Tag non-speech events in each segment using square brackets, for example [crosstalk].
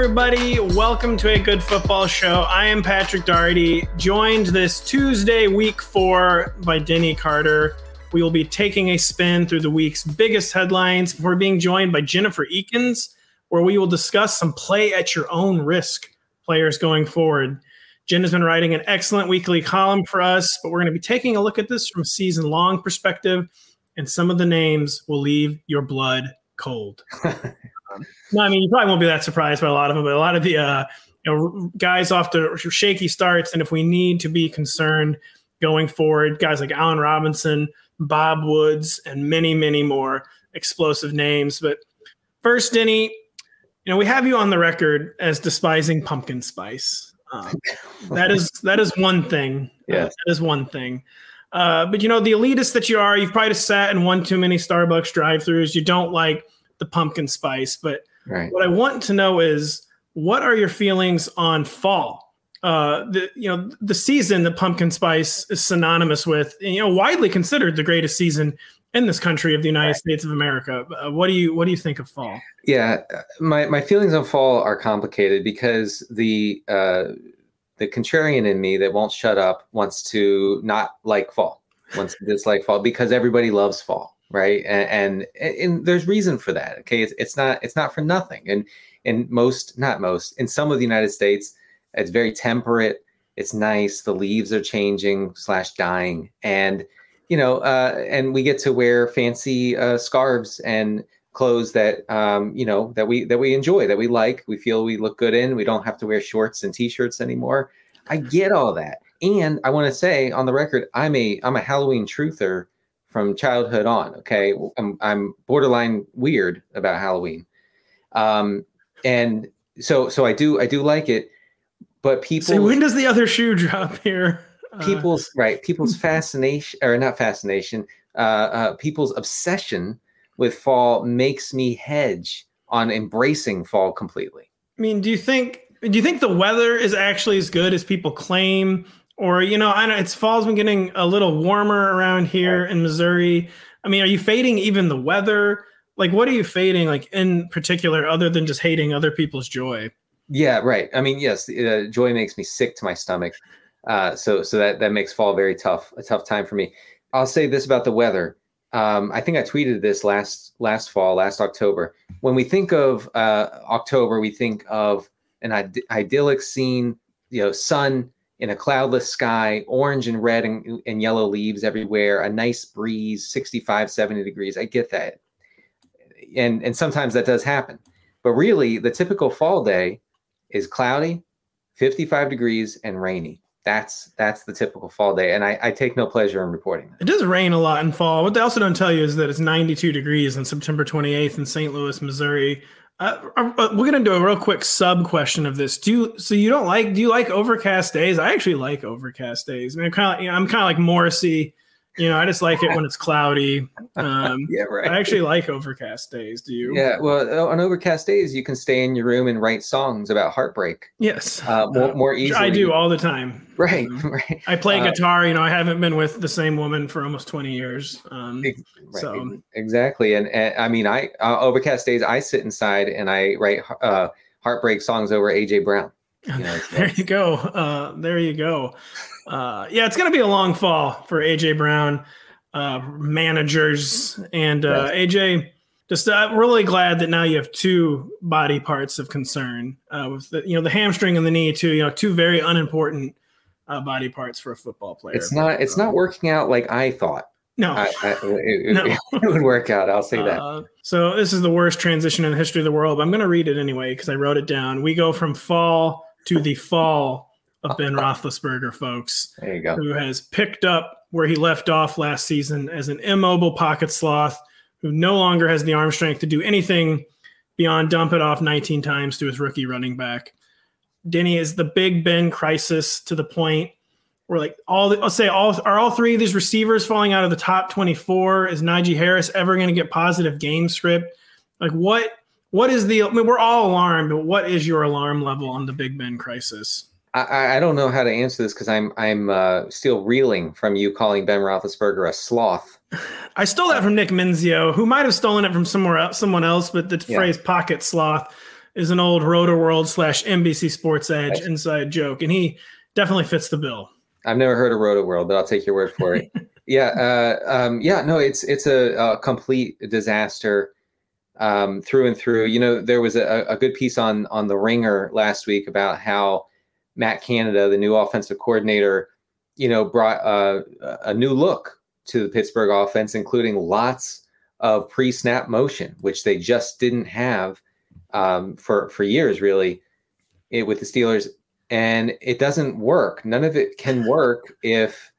Everybody. Welcome to a good football show. I am Patrick Daugherty, joined this Tuesday, week four, by Denny Carter. We will be taking a spin through the week's biggest headlines before being joined by Jennifer Eakins, where we will discuss some play at your own risk players going forward. Jen has been writing an excellent weekly column for us, but we're going to be taking a look at this from a season long perspective, and some of the names will leave your blood cold. [laughs] No, I mean you probably won't be that surprised by a lot of them, but a lot of the uh, you know guys off the shaky starts, and if we need to be concerned going forward, guys like Allen Robinson, Bob Woods, and many, many more explosive names. But first, Denny, you know we have you on the record as despising pumpkin spice. Um, [laughs] that is that is one thing. Yeah, uh, that is one thing. Uh, but you know the elitist that you are, you've probably sat in one too many Starbucks drive-throughs. You don't like the pumpkin spice. But right. what I want to know is what are your feelings on fall? Uh, the you know the season that pumpkin spice is synonymous with, you know, widely considered the greatest season in this country of the United. States of America. Uh, what do you what do you think of fall? Yeah, my my feelings on fall are complicated because the uh, the contrarian in me that won't shut up wants to not like fall, wants to dislike fall because everybody loves fall right? And, and and there's reason for that okay? It's, it's not it's not for nothing. And in most not most in some of the united states it's very temperate it's nice the leaves are changing slash dying. And you know uh, and we get to wear fancy uh, scarves and clothes that um, you know that we that we enjoy that we like we feel we look good in we don't have to wear shorts and t-shirts anymore. I get all that. And i want to say on the record i'm a i'm a halloween truther from childhood on. Okay, I'm I'm borderline weird about Halloween, um, and so so I do I do like it, but people. So when does the other shoe drop here? Uh, people's right, people's [laughs] fascination or not fascination, uh, uh, people's obsession with fall makes me hedge on embracing fall completely. I mean, do you think do you think the weather is actually as good as people claim? Or you know, I know it's fall's been getting a little warmer around here in Missouri. I mean, are you fading even the weather? Like, what are you fading like in particular, other than just hating other people's joy? Yeah, right. I mean, yes, uh, joy makes me sick to my stomach. Uh, so, so that that makes fall very tough, a tough time for me. I'll say this about the weather. Um, I think I tweeted this last last fall, last October. When we think of uh, October, we think of an Id- idyllic scene, you know, sun, in a cloudless sky, orange and red and, and yellow leaves everywhere, a nice breeze, 65, 70 degrees. I get that. And and sometimes that does happen. But really, the typical fall day is cloudy, 55 degrees, and rainy. That's that's the typical fall day, and I, I take no pleasure in reporting that. It does rain a lot in fall. What they also don't tell you is that it's 92 degrees on September 28th in St. Louis, Missouri. Uh, uh, uh, we're gonna do a real quick sub question of this. Do you so you don't like? Do you like overcast days? I actually like overcast days. I mean, kind of you know, I'm kind of like Morrissey. You know, I just like it when it's cloudy. Um, [laughs] yeah, right. I actually like overcast days. Do you? Yeah. Well, on overcast days, you can stay in your room and write songs about heartbreak. Yes. Uh, more, more easily. I do all the time. Right. Um, [laughs] right. I play uh, guitar. You know, I haven't been with the same woman for almost 20 years. Um, right, so exactly. And, and I mean, I uh, overcast days, I sit inside and I write uh, heartbreak songs over AJ Brown. [laughs] You know, there you go. Uh, there you go. Uh, yeah, it's going to be a long fall for AJ Brown uh, managers and uh, AJ. just uh, really glad that now you have two body parts of concern uh, with the, you know the hamstring and the knee too. You know, two very unimportant uh, body parts for a football player. It's not. It's not working out like I thought. No, I, I, it, No. [laughs] it would work out. I'll say that. Uh, so this is the worst transition in the history of the world. But I'm going to read it anyway because I wrote it down. We go from fall to the fall of Ben [laughs] Roethlisberger, folks, There you go. who has picked up where he left off last season as an immobile pocket sloth who no longer has the arm strength to do anything beyond dump it off 19 times to his rookie running back. Denny is the Big Ben crisis to the point where like all the, I'll say all are all three of these receivers falling out of the top 24. Is Najee Harris ever going to get positive game script? Like what what is the I mean we're all alarmed, but what is your alarm level on the Big Ben crisis? I- I, don't know how to answer this because I'm I'm uh, still reeling from you calling Ben Roethlisberger a sloth. I stole that from Nick Mensio, who might have stolen it from somewhere else, someone else, but the Yeah. phrase pocket sloth is an old Roto World slash NBC Sports Edge That's- inside joke, and he definitely fits the bill. I've never heard of Roto World, but I'll take your word for it. [laughs] yeah, uh, um, yeah, no, it's it's a, a complete disaster um, through and through. You know, there was a, a good piece on on the Ringer last week about how Matt Canada, the new offensive coordinator, you know, brought uh, a new look to the Pittsburgh offense, including lots of pre-snap motion, which they just didn't have um, for for years, really, it, with the Steelers and it doesn't work. None of it can work if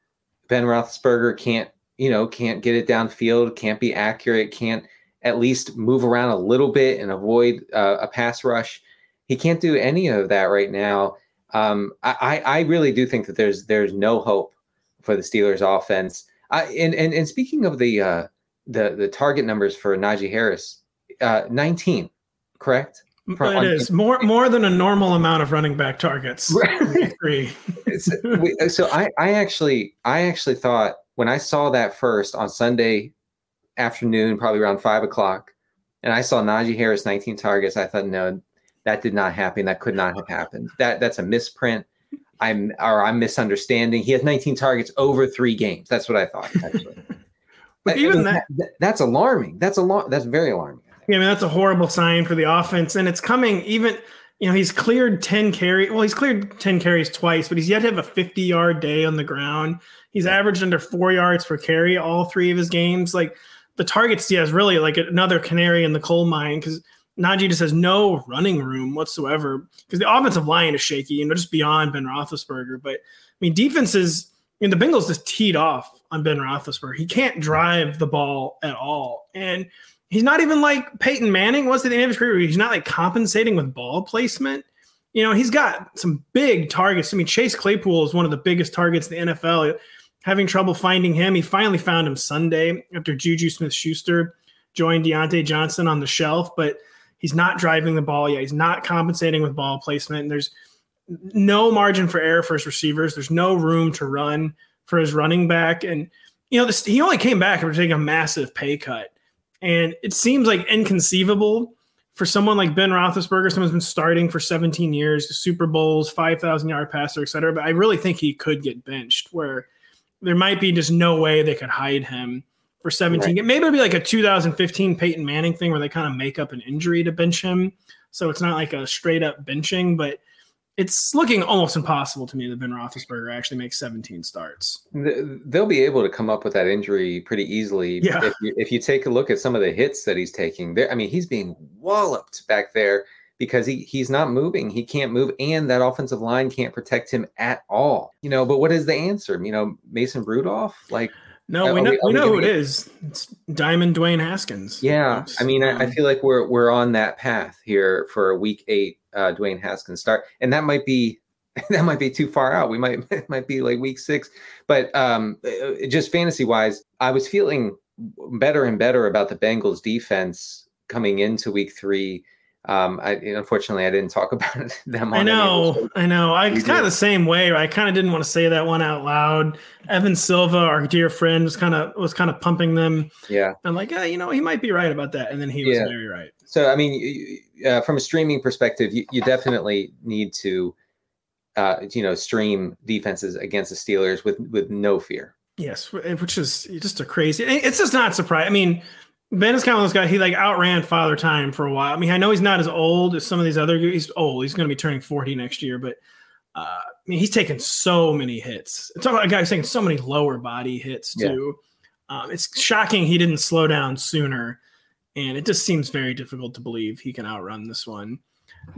Ben Roethlisberger can't, you know, can't get it downfield, can't be accurate, can't at least move around a little bit and avoid uh, a pass rush. He can't do any of that right now. Um, I, I really do think that there's there's no hope for the Steelers offense. I, and, and and speaking of the uh, the the target numbers for Najee Harris, uh, 19, correct? It on- more more than a normal amount of running back targets. [laughs] Three. We- so I, I actually I actually thought when I saw that first on Sunday afternoon, probably around five o'clock, and I saw Najee Harris 19 targets, I thought, no, that did not happen. That could not have happened. That that's a misprint. I'm or I'm misunderstanding. He has 19 targets over three games. That's what I thought. [laughs] But even that- that's alarming. That's alarm. That's very alarming. Yeah, I mean that's a horrible sign for the offense, and it's coming even. You know, he's cleared ten carry. Well, he's cleared ten carries twice, but he's yet to have a fifty-yard day on the ground. He's averaged under four yards per carry all three of his games. Like the targets he has, really like another canary in the coal mine because Najee just has no running room whatsoever. Because the offensive line is shaky, you know, just beyond Ben Roethlisberger. But I mean, defenses. I mean, the Bengals just teed off on Ben Roethlisberger. He can't drive the ball at all, and he's not even like Peyton Manning was at the end of his career. He's not like compensating with ball placement. You know, he's got some big targets. I mean, Chase Claypool is one of the biggest targets in the NFL. Having trouble finding him. He finally found him Sunday after Juju Smith Schuster joined Diontae Johnson on the shelf, but he's not driving the ball yet. He's not compensating with ball placement. And there's no margin for error for his receivers. There's no room to run for his running back. And, you know, this, he only came back after taking a massive pay cut. And it seems like inconceivable for someone like Ben Roethlisberger, someone's been starting for 17 years, the Super Bowls, 5,000 yard passer, et cetera. But I really think he could get benched where there might be just no way they could hide him for 17. Maybe it'll be like a 2015 Peyton Manning thing where they kind of make up an injury to bench him. So it's not like a straight up benching, but it's looking almost impossible to me that Ben Roethlisberger actually makes 17 starts. They'll be able to come up with that injury pretty easily. Yeah. If you, if you take a look at some of the hits that he's taking, there, I mean, he's being walloped back there because he he's not moving. He can't move, and that offensive line can't protect him at all. You know, but what is the answer? You know, Mason Rudolph, like. No, we know we we know who it get- It's Diamond Dwayne Haskins. Yeah, I mean, I, I Um, feel like we're we're on that path here for week eight uh, Dwayne Haskins start, and that might be [laughs] that might be too far out. We might [laughs] it might be like week six, but um, uh, just fantasy wise, I was feeling better and better about the Bengals defense coming into week three. Um, I unfortunately I didn't talk [laughs] about them. I know. I know. I kind of the same way. I kind of didn't want to say that one out loud. Evan Silva, our dear friend, was kind of was kind of pumping them. Yeah. I'm like, yeah, you know, he might be right about that, and then he was Yeah. very right. So I mean, uh, from a streaming perspective, you, you definitely need to, uh, you know, stream defenses against the Steelers with with no fear. Yes, which is just a crazy. It's just not surprising. I mean, Ben is kind of this guy. He like outran Father Time for a while. I mean, I know he's not as old as some of these other. He's old. He's going to be turning forty next year, but uh, I mean, he's taken so many hits. It's about a guy who's taking so many lower body hits too. Yeah. Um, it's shocking he didn't slow down sooner, and it just seems very difficult to believe he can outrun this one.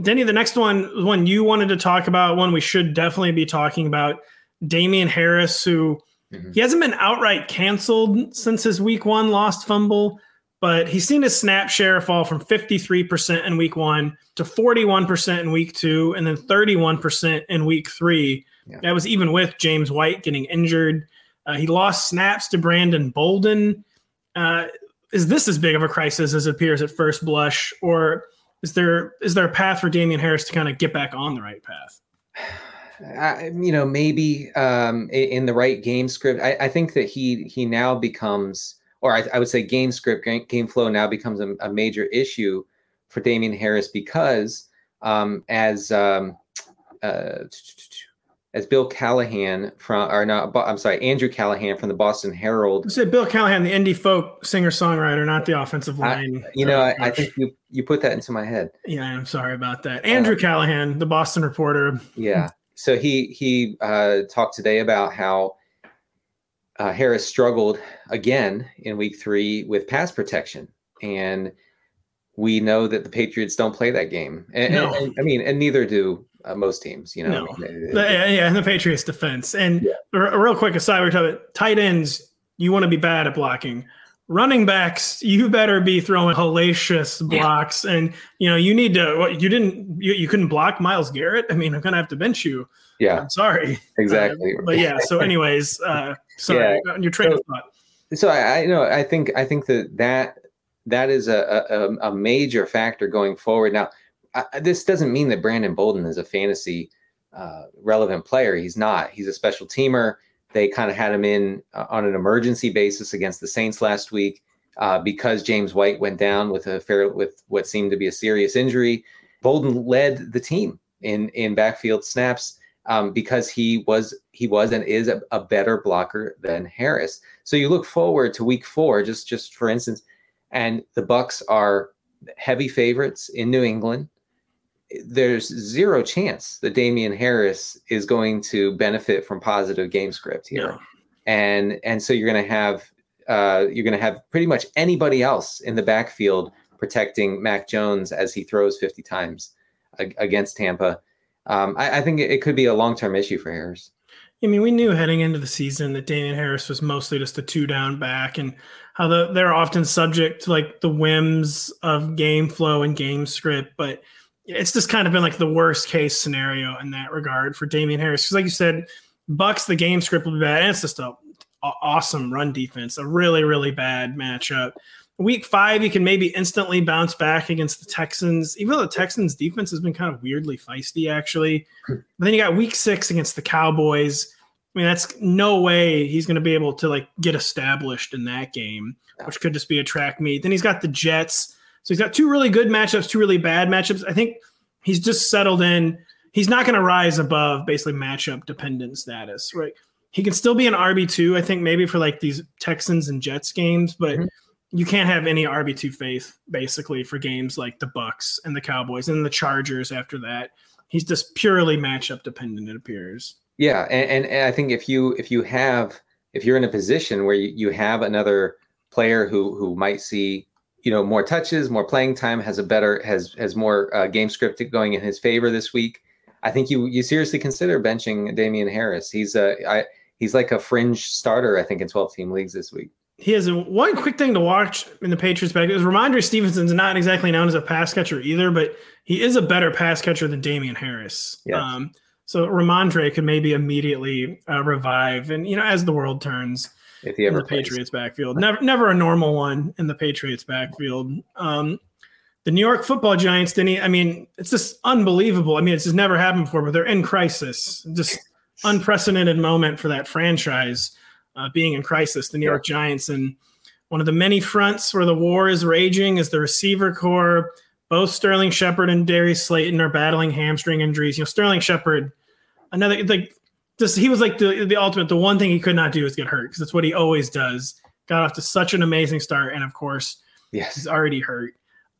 Denny, the next one, one you wanted to talk about, one we should definitely be talking about, Damien Harris, who mm-hmm. he hasn't been outright canceled since his week one lost fumble but he's seen his snap share fall from 53% in week one to 41% in week two, and then 31% in week three. Yeah. That was even with James White getting injured. Uh, he lost snaps to Brandon Bolden. Uh, is this as big of a crisis as it appears at first blush, or is there is there a path for Damien Harris to kind of get back on the right path? Uh, you know, maybe um, in the right game script. I, I think that he he now becomes or I, I, would say game script, game, game flow now becomes a, a, major issue for Damien Harris because um, as um, uh, as Bill Callahan from, or no, I'm sorry, Andrew Callahan from the Boston Herald. I said Bill Callahan, the indie folk singer songwriter, not the offensive line. I, you know, I, I, think you you put that into my head. Yeah, I'm sorry about that. Andrew uh, Callahan, the Boston reporter. Yeah. So he he uh, talked today about how uh, Harris struggled again in week three with pass protection. And we know that the Patriots don't play that game. And, no. and, and I mean, and neither do uh, most teams, you know. No. Yeah, yeah, and the Patriots defense. And yeah. a, a, real quick aside, we're talking tight ends, you want to be bad at blocking. Running backs, you better be throwing hellacious blocks. Yeah. And, you know, you need to, what, you didn't, you, you couldn't block Myles Garrett. I mean, I'm going to have to bench you. Yeah. I'm sorry. Exactly. Uh, but yeah. So, [laughs] anyways, uh, sorry, yeah. your train so, of thought. So I, I know I think I think that that that is a a, a major factor going forward. Now, I, this doesn't mean that Brandon Bolden is a fantasy uh, relevant player. He's not. He's a special teamer. They kind of had him in uh, on an emergency basis against the Saints last week uh, because James White went down with a fair with what seemed to be a serious injury. Bolden led the team in in backfield snaps um, because he was he was and is a, a, better blocker than Harris. So you look forward to week four, just just for instance, and the Bucs are heavy favorites in New England. There's zero chance that Damien Harris is going to benefit from positive game script here, and and so you're going to have uh, you're going to have pretty much anybody else in the backfield protecting Mac Jones as he throws 50 times against Tampa um, I, I, think it could be a long term issue for Harris. I mean, we knew heading into the season that Damien Harris was mostly just a two down back, and how the, they're often subject to like the whims of game flow and game script. But it's just kind of been like the worst case scenario in that regard for Damien Harris. Because, like you said, Bucs, the game script will be bad, and it's just a, a awesome run defense, a really really bad matchup week five, you can maybe instantly bounce back against the Texans, even though the Texans defense has been kind of weirdly feisty, actually. Hmm. But then you got week six against the Cowboys. I mean, that's no way he's going to be able to like get established in that game, which could just be a track meet. Then he's got the Jets. So he's got two really good matchups, two really bad matchups. I think he's just settled in. He's not going to rise above basically matchup dependent status, right? He can still be an RB2, I think, maybe for like these Texans and Jets games, but mm-hmm you can't have any RB two faith basically for games like the Bucs and the Cowboys and the Chargers. After that, he's just purely matchup dependent. It appears. Yeah, and, and, and I think if you if you have if you're in a position where you, you have another player who who might see you know more touches, more playing time, has a better has has more uh, game script going in his favor this week. I think you you seriously consider benching Damien Harris. He's a I, he's like a fringe starter. I think in 12 team leagues this week he has a, one quick thing to watch in the Patriots back. Is Rhamondre Stevenson's not exactly known as a pass catcher either, but he is a better pass catcher than Damien Harris. Yes. Um, so Rhamondre could maybe immediately uh, revive, and you know, as the world turns, if he ever in the plays. Patriots backfield, never never a normal one in the Patriots backfield. Um, the New York Football Giants, Denny. I mean, it's just unbelievable. I mean, it's just never happened before, but they're in crisis. Just unprecedented moment for that franchise uh, being in crisis, the New York Giants. And one of the many fronts where the war is raging is the receiver corps. Both Sterling Shepard and Darius Slayton are battling hamstring injuries. You know, Sterling Shepard, another like just he was like the the ultimate. The one thing he could not do is get hurt because that's what he always does. Got off to such an amazing start, and of course, Yes. He's already hurt.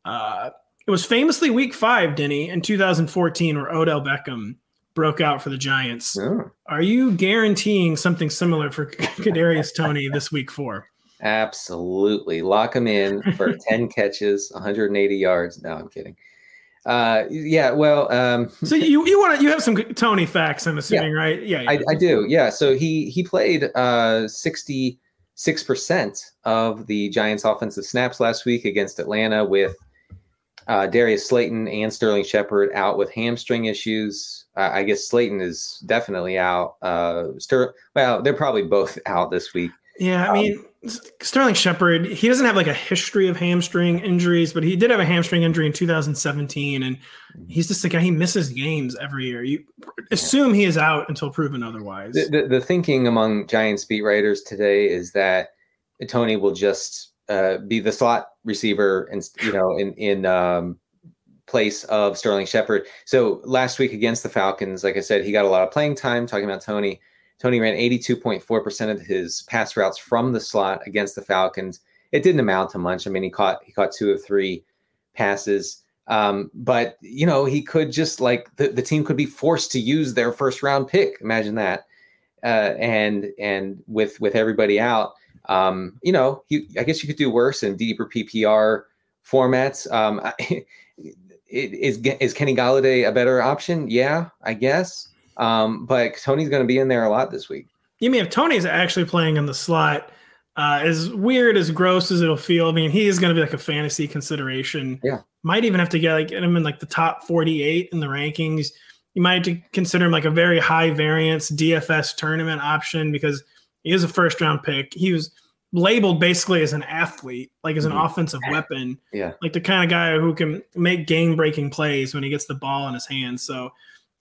Uh, it was famously week five, Denny, in 2014, where Odell Beckham broke out for the Giants. Oh, Are you guaranteeing something similar for [laughs] Kadarius Toney this week four? absolutely. Lock him in for [laughs] 10 catches, 180 yards. No, I'm kidding. Uh, yeah, well, um, [laughs] So you you want to you have some Toney facts, I'm assuming, right? Yeah, yeah. I, I do. Yeah. So he he played uh 66% of the Giants offensive snaps last week against Atlanta with uh, Darius Slayton and Sterling Shepard out with hamstring issues. Uh, I guess Slayton is definitely out. Uh, Ster- well, they're probably both [laughs] out this week. Yeah, I mean, Sterling Shepard, he doesn't have like a history of hamstring injuries, but he did have a hamstring injury in 2017, and he's just a guy he misses games every year. You assume he is out until proven otherwise. The, the, the thinking among Giants beat writers today is that Toney will just uh, be the slot receiver and you know in in um, place of Sterling Shepard. So last week against the Falcons, like I said, he got a lot of playing time. Talking about Toney, Toney ran 82.4% of his pass routes from the slot against the Falcons. It didn't amount to much. I mean, he caught he caught two of three passes. Um, but you know, he could just like the, the team could be forced to use their first round pick. Imagine that. Uh, and and with with everybody out, um, you know, he, I guess you could do worse in deeper PPR formats. Um, [laughs] I- is is Kenny Golladay a better option? Yeah, I guess. Um, but Toney's going to be in there a lot this week. You mean if Toney's actually playing in the slot, uh, as weird as gross as it'll feel, I mean, he is going to be like a fantasy consideration. Yeah. Might even have to get like get him in like the top 48 in the rankings. You might have to consider him like a very high variance DFS tournament option because he is a first round pick. He was labeled basically as an athlete, like as an Mhm. offensive weapon, Yeah. like the kind of guy who can make game breaking plays when he gets the ball in his hands. So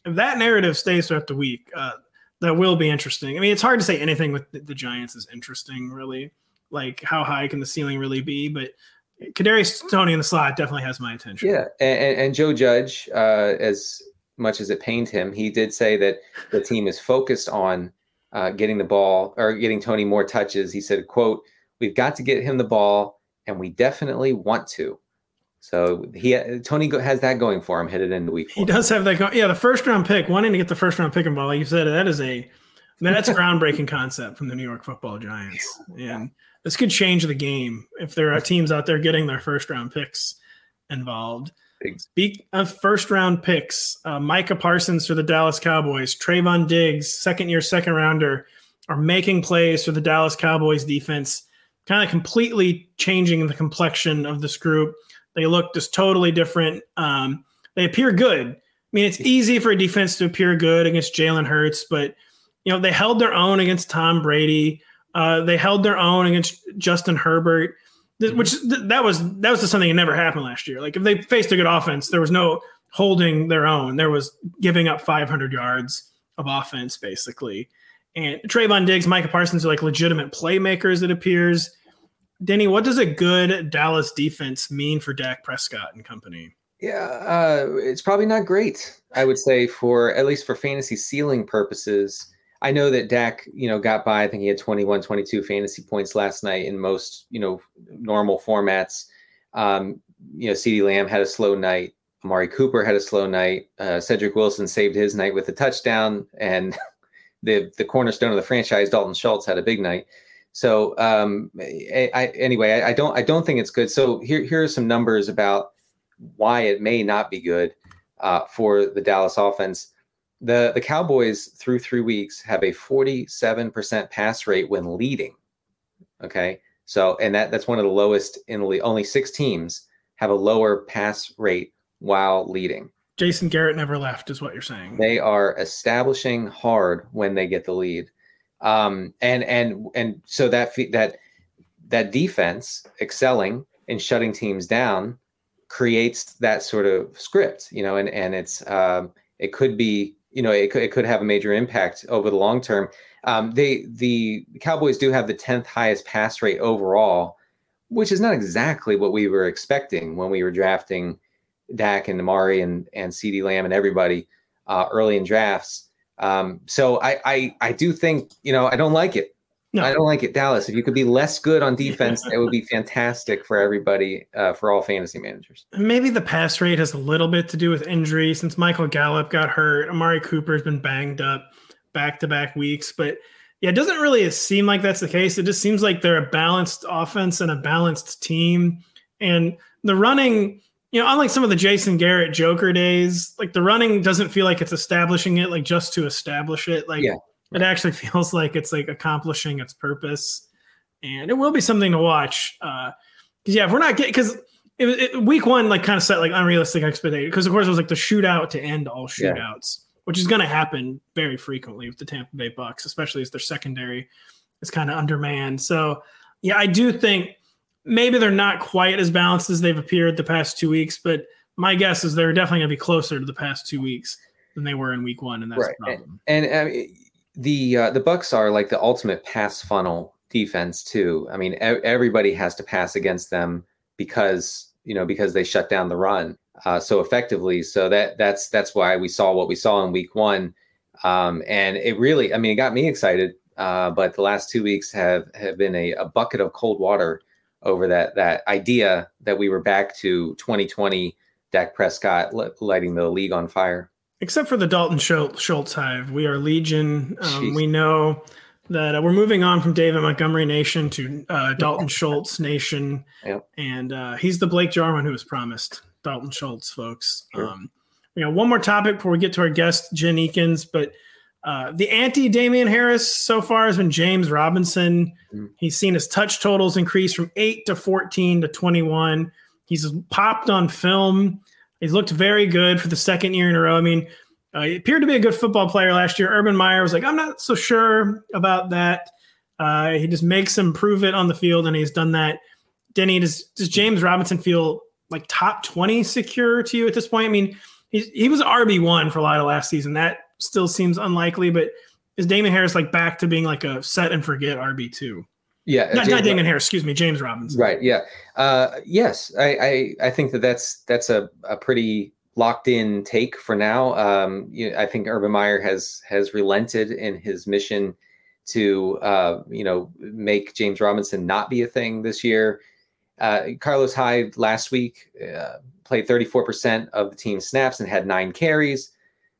that narrative stays throughout the week, uh, that will be interesting. I mean, it's hard to say anything with the, the Giants is interesting, really. Like, how high can the ceiling really be? But Kadarius Toney in the slot definitely has my attention. Yeah, and, and, and Joe Judge, uh, as much as it pained him, he did say that the team is focused on uh, getting the ball or getting Toney more touches. He said, "quote We've got to get him the ball, and we definitely want to." So he Toney has that going for him headed into week He does have that. Go- yeah, the first round pick, wanting to get the first round pick involved, like you said, that is a that's a groundbreaking concept from the New York Football Giants, and this could change the game if there are teams out there getting their first round picks involved. Speak of first round picks, uh, Micah Parsons for the Dallas Cowboys, Trevon Diggs, second year second rounder, are making plays for the Dallas Cowboys defense, kind of completely changing the complexion of this group. They look just totally different. Um, they appear good. I mean, it's easy for a defense to appear good against Jalen Hurts, but you know they held their own against Tom Brady. Uh, they held their own against Justin Herbert, which th- that was that was just something that never happened last year. Like if they faced a good offense, there was no holding their own. There was giving up 500 yards of offense basically. And Trevon Diggs, Micah Parsons are like legitimate playmakers. It appears. Denny, what does a good Dallas defense mean for Dak Prescott and company? Yeah, uh, it's probably not great. I would say for at least for fantasy ceiling purposes. I know that Dak, you know, got by. I think he had 21, 22 fantasy points last night in most, you know, normal formats. Um, you know, CeeDee Lamb had a slow night. Amari Cooper had a slow night. Uh, Cedric Wilson saved his night with a touchdown, and [laughs] the the cornerstone of the franchise, Dalton Schultz, had a big night. So um, I, I, anyway, I, I don't I don't think it's good. So here here are some numbers about why it may not be good uh, for the Dallas offense. The the Cowboys through three weeks have a 47% pass rate when leading. Okay. So and that that's one of the lowest in the league. Only six teams have a lower pass rate while leading. Jason Garrett never left, is what you're saying. They are establishing hard when they get the lead. Um, and and and so that that that defense excelling and shutting teams down creates that sort of script, you know, and and it's um, it could be you know it could, it could have a major impact over the long term. Um, they the Cowboys do have the tenth highest pass rate overall, which is not exactly what we were expecting when we were drafting Dak and Amari and and CeeDee Lamb and everybody uh, early in drafts. Um, so I, I I do think you know I don't like it. No. I don't like it. Dallas, if you could be less good on [laughs] defense, it would be fantastic for everybody, uh, for all fantasy managers. Maybe the pass rate has a little bit to do with injury since Michael Gallup got hurt. Amari Cooper has been banged up back to back weeks. But yeah, it doesn't really seem like that's the case. It just seems like they're a balanced offense and a balanced team. And the running, you know, unlike some of the Jason Garrett Joker days, like the running doesn't feel like it's establishing it, like just to establish it. Like, yeah it actually [laughs] feels like it's like accomplishing its purpose, and it will be something to watch. Because uh, yeah, if we're not getting because week one like kind of set like unrealistic expectations because of course it was like the shootout to end all shootouts, yeah. which is going to happen very frequently with the Tampa Bay Bucs, especially as their secondary is kind of undermanned. So yeah, I do think maybe they're not quite as balanced as they've appeared the past two weeks, but my guess is they're definitely going to be closer to the past two weeks than they were in week one, and that's right. the problem. And, and the uh, the Bucs are like the ultimate pass funnel defense too. I mean, e- everybody has to pass against them because you know because they shut down the run uh, so effectively. So that that's that's why we saw what we saw in Week One, um, and it really, I mean, it got me excited. Uh, but the last two weeks have have been a, a bucket of cold water over that that idea that we were back to 2020 Dak Prescott lighting the league on fire except for the Dalton Schultz hive. We are Legion. Um, we know that uh, we're moving on from David Montgomery Nation to uh, Dalton [laughs] Schultz Nation. Yep. And uh, he's the Blake Jarwin who was promised. Dalton Schultz, folks. Sure. Um, you know, one more topic before we get to our guest, Jen Eakins, but uh, the anti Damien Harris so far has been James Robinson. Mm. He's seen his touch totals increase from 8 to 14 to 21. He's popped on film He's looked very good for the second year in a row. I mean, uh, he appeared to be a good football player last year. Urban Meyer was like, I'm not so sure about that. Uh, he just makes him prove it on the field, and he's done that. Denny, does, does James Robinson feel like top 20 secure to you at this point? I mean, he, he was RB1 for a lot of last season. That still seems unlikely, but is Damon Harris like back to being like a set and forget RB2? Yeah, not, not Damon Harris. Excuse me, James Robinson. Right. Yeah. Uh, yes, I, I, I think that that's that's a, a pretty locked in take for now. Um, you know, I think Urban Meyer has has relented in his mission to uh, you know make James Robinson not be a thing this year. Uh, Carlos Hyde last week uh, played 34% of the team snaps and had nine carries.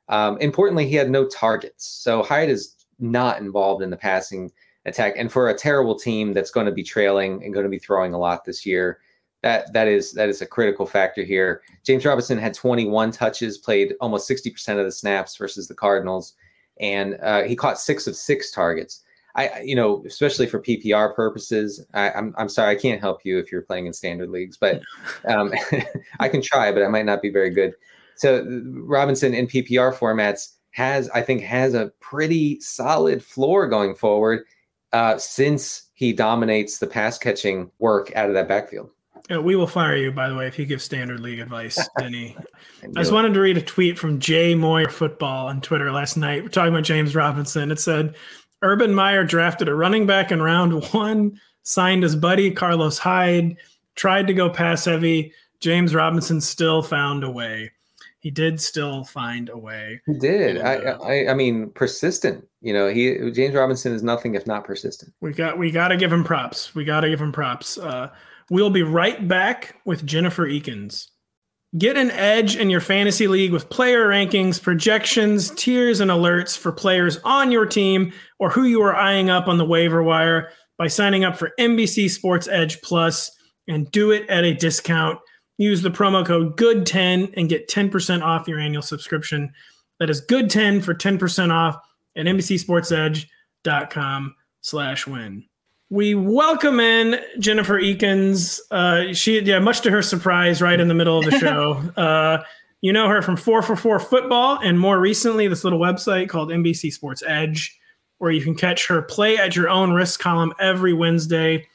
Um, importantly, he had no targets, so Hyde is not involved in the passing attack. And for a terrible team that's going to be trailing and going to be throwing a lot this year, that that is that is a critical factor here. James Robinson had 21 touches, played almost 60% of the snaps versus the Cardinals, and uh, he caught six of six targets. I, you know, especially for PPR purposes, I, am I'm, I'm sorry I can't help you if you're playing in standard leagues, but um, [laughs] I can try, but I might not be very good. So Robinson in PPR formats has, I think, has a pretty solid floor going forward uh, since he dominates the pass catching work out of that backfield. We will fire you, by the way, if you give standard league advice, [laughs] Denny. I, I just wanted to read a tweet from Jay Moyer Football on Twitter last night. We're talking about James Robinson. It said, Urban Meyer drafted a running back in round one, signed his buddy Carlos Hyde, tried to go pass heavy. James Robinson still found a way he did still find a way. He did. And, uh, I, I, I mean, persistent. You know, he James Robinson is nothing if not persistent. We got we got to give him props. We got to give him props. Uh, we'll be right back with Jennifer Eakins. Get an edge in your fantasy league with player rankings, projections, tiers, and alerts for players on your team or who you are eyeing up on the waiver wire by signing up for NBC Sports Edge Plus and do it at a discount. Use the promo code GOOD10 and get 10% off your annual subscription. That is GOOD10 for 10% off at NBCSportsEdge.com slash win. We welcome in Jennifer Eakins. Uh, she, yeah, much to her surprise, right in the middle of the [laughs] show. uh, you know her from 4for4 Football and more recently, this little website called NBC Sports Edge, where you can catch her play at your own risk column every Wednesday.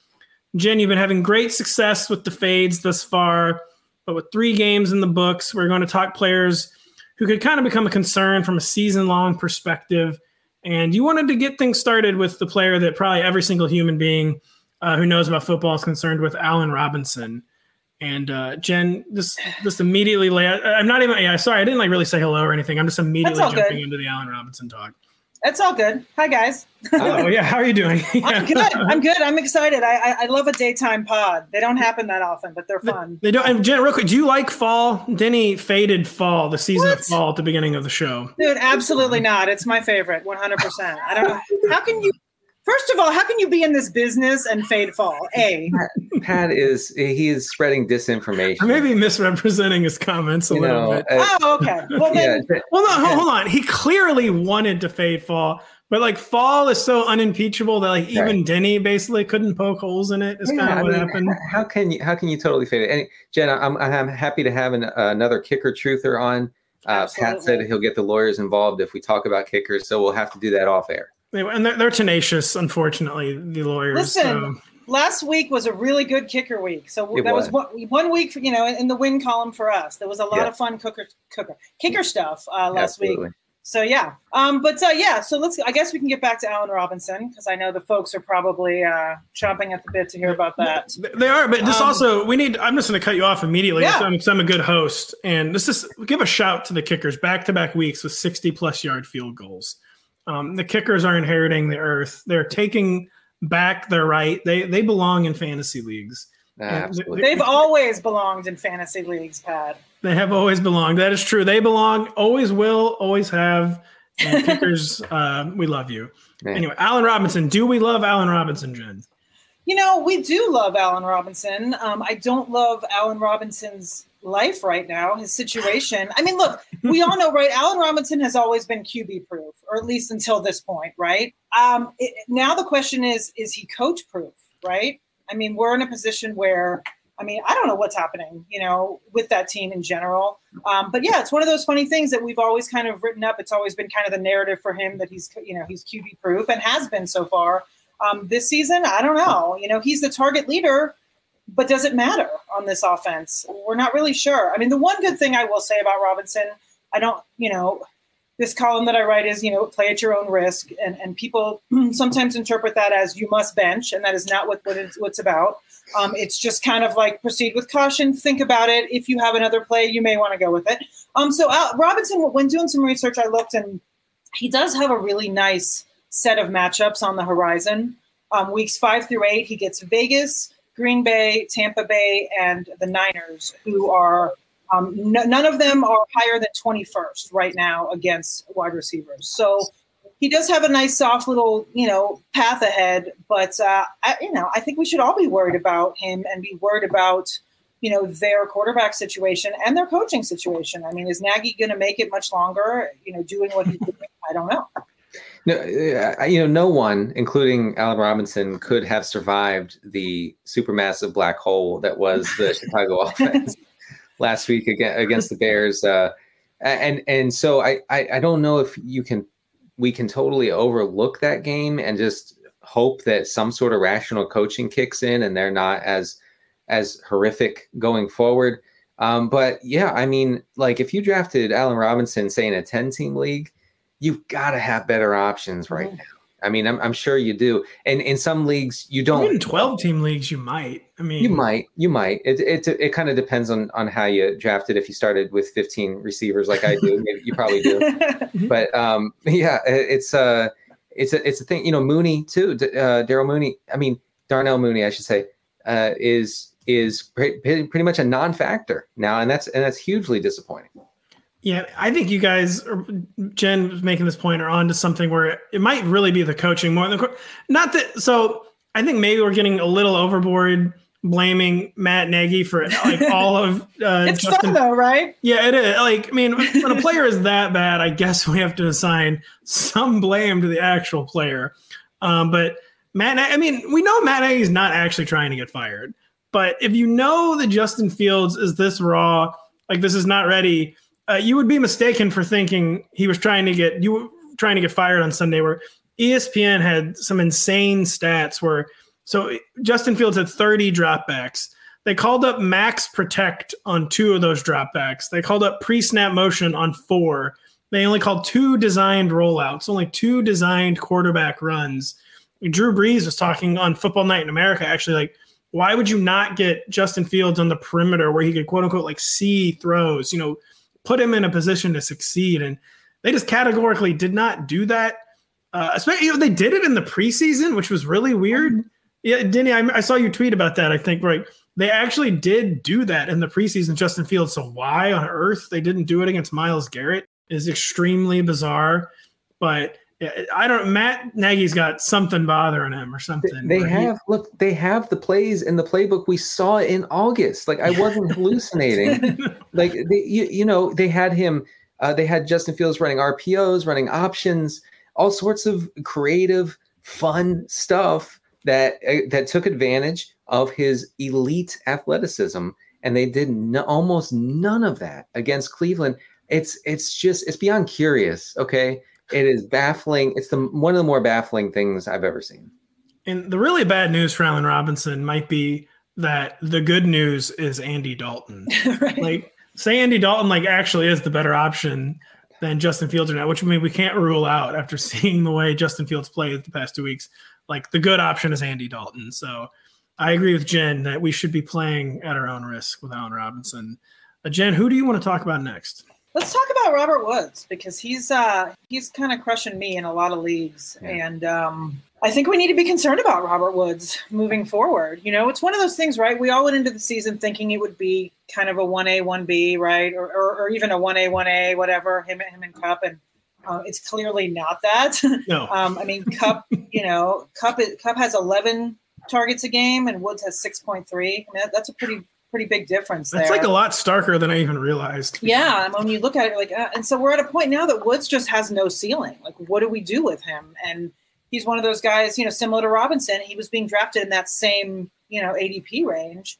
Jen, you've been having great success with the fades thus far. But with three games in the books, we're going to talk players who could kind of become a concern from a season long perspective. And you wanted to get things started with the player that probably every single human being uh, who knows about football is concerned with, Allen Robinson. And uh, Jen, just just immediately lay. I'm not even. Yeah, sorry, I didn't like really say hello or anything. I'm just immediately jumping good. into the Allen Robinson talk. It's all good. Hi guys. oh yeah, how are you doing? [laughs] I'm good. I'm good. I'm excited. I, I, I love a daytime pod. They don't happen that often, but they're fun. They don't. And Jen, real quick, do you like fall? Denny faded fall, the season What? of fall at the beginning of the show. Dude, absolutely not. It's my favorite, 100. percent I don't know how can you. First of all, how can you be in this business and fade fall? A. Pat is he is spreading disinformation. I may misrepresenting his comments a you little know, bit. uh, Oh, okay. Well yeah, then, Well, no, hold, hold on. He clearly wanted to fade fall, but like fall is so unimpeachable that like even Right. Denny basically couldn't poke holes in it. Is yeah, kind of I what mean, happened. How can you how can you totally fade it? And Jen, I'm I'm happy to have an, uh, another kicker truther on. Uh, Pat said he'll get the lawyers involved if we talk about kickers, so we'll have to do that off air. Anyway, and they're, they're tenacious, unfortunately, the lawyers. Listen, so- last week was a really good kicker week. So It that was, was. one, one week, you know, in the win column for us. There was a lot Yeah. of fun cooker, cooker, kicker stuff uh, last week. Absolutely. So yeah, um, but uh, yeah, so let's. I guess we can get back to Allen Robinson because I know the folks are probably uh, chomping at the bit to hear about that. They are, but just Um, also we need. I'm just going to cut you off immediately Yeah. because I'm a good host, and this is give a shout to the kickers back to back weeks with 60 plus yard field goals. Um, the kickers are inheriting the earth. They're taking back their right. They they belong in fantasy leagues. Yeah, absolutely. They've always belonged in fantasy leagues, Pat. They have always belonged. That is true. They belong. Always will. Always have. And [laughs] kickers, uh, we love you. Man. Anyway, Allen Robinson. Do we love Allen Robinson, Jen? You know, we do love Allen Robinson. Um, I don't love Allen Robinson's life right now, his situation. I mean, look, we all know, right? Allen Robinson has always been QB proof, or at least until this point, right? Um, it, now the question is, is he coach proof, right? I mean, we're in a position where, I mean, I don't know what's happening, you know, with that team in general. Um, but yeah, it's one of those funny things that we've always kind of written up. It's always been kind of the narrative for him that he's, you know, he's QB proof and has been so far. Um, this season, I don't know. You know, he's the target leader, but does it matter on this offense? We're not really sure. I mean, the one good thing I will say about Robinson, I don't, you know, this column that I write is, you know, play at your own risk, and and people [clears throat] sometimes interpret that as you must bench, and that is not what what it's, what's about. Um, it's just kind of like proceed with caution. Think about it. If you have another play, you may want to go with it. Um, so uh, Robinson, when doing some research, I looked and he does have a really nice set of matchups on the horizon. Um, weeks five through eight, he gets Vegas, Green Bay, Tampa Bay, and the Niners, who are um, none of them are higher than 21st right now against wide receivers. So he does have a nice, soft little, you know, path ahead. But uh, I, you know, I think we should all be worried about him and be worried about, you know, their quarterback situation and their coaching situation. I mean, is Nagy going to make it much longer? You know, doing what he's doing? I don't know. No, uh, you know, no one, including Allen Robinson, could have survived the supermassive black hole that was the [laughs] Chicago offense last week against, against the Bears. Uh, and and so I, I I don't know if you can we can totally overlook that game and just hope that some sort of rational coaching kicks in and they're not as as horrific going forward. Um, but yeah, I mean, like if you drafted Allen Robinson, say in a 10 team league, you've got to have better options right now. I mean, I'm, I'm sure you do. And in some leagues, you don't. Even 12 team leagues, you might. I mean, You might, you might. It it, it kind of depends on on how you drafted. If you started with 15 receivers like I do, [laughs] maybe you probably do. But um, yeah, it- it's uh it's a it's a thing. You know, Mooney too. D- Uh, Daryl Mooney. I mean, Darnell Mooney, I should say, uh, is is pre- pre- pretty much a non-factor now, and that's and that's hugely disappointing. Yeah, I think you guys, are, Jen was making this point, are on to something where it might really be the coaching more than the, not that. So I think maybe we're getting a little overboard blaming Matt Nagy for like [laughs] all of uh, it's Justin fun though, right? Yeah, it is. Like, I mean, when a player is that bad, I guess we have to assign some blame to the actual player. Um, but Matt, I mean, we know Matt Nagy's not actually trying to get fired. But if you know that Justin Fields is this raw, like this is not ready, uh, you would be mistaken for thinking he was trying to get you were trying to get fired on Sunday. Where ESPN had some insane stats where so Justin Fields had 30 dropbacks. They called up max protect on two of those dropbacks. They called up pre snap motion on four. They only called two designed rollouts, only two designed quarterback runs. Drew Brees was talking on Football Night in America, actually, like, why would you not get Justin Fields on the perimeter where he could quote unquote like see throws, you know, put him in a position to succeed? And they just categorically did not do that. Uh, especially, you know, they did it in the preseason, which was really weird. Yeah, Denny, I, I saw you tweet about that. I think right, they actually did do that in the preseason. Justin Fields. So why on earth they didn't do it against Myles Garrett is extremely bizarre. But I don't. Matt Nagy's got something bothering him or something. They have he, look. They have the plays in the playbook we saw in August. Like I wasn't [laughs] hallucinating. like they, you, you know, they had him. Uh, they had Justin Fields running RPOs, running options, all sorts of creative, fun stuff that uh, that took advantage of his elite athleticism. And they did no, almost none of that against Cleveland. It's it's just it's beyond curious. Okay, it is baffling. It's the one of the more baffling things I've ever seen. And the really bad news for Allen Robinson might be that the good news is Andy Dalton. [laughs] right. Like say Andy Dalton like actually is the better option than Justin Fields or not, which I mean we can't rule out after [laughs] seeing the way Justin Fields played the past two weeks. Like the good option is Andy Dalton. So I agree with Jen that we should be playing at our own risk with Allen Robinson. Uh, Jen, who do you want to talk about next? Let's talk about Robert Woods because he's uh, he's kind of crushing me in a lot of leagues, yeah. and um, I think we need to be concerned about Robert Woods moving forward. You know, it's one of those things, right? We all went into the season thinking it would be kind of a one A one B, right, or, or, or even a one A one A, whatever. Him him and Kupp, and uh, it's clearly not that. [laughs] No, um, I mean Kupp, You know, Kupp Kupp has eleven targets a game, and Woods has six point three. I mean, that, that's a pretty pretty big difference That's like a lot starker than I even realized. [laughs] Yeah, and when you look at it, like, uh, and so we're at a point now that Woods just has no ceiling. Like, what do we do with him? And he's one of those guys, you know, similar to Robinson. He was being drafted in that same, you know, ADP range,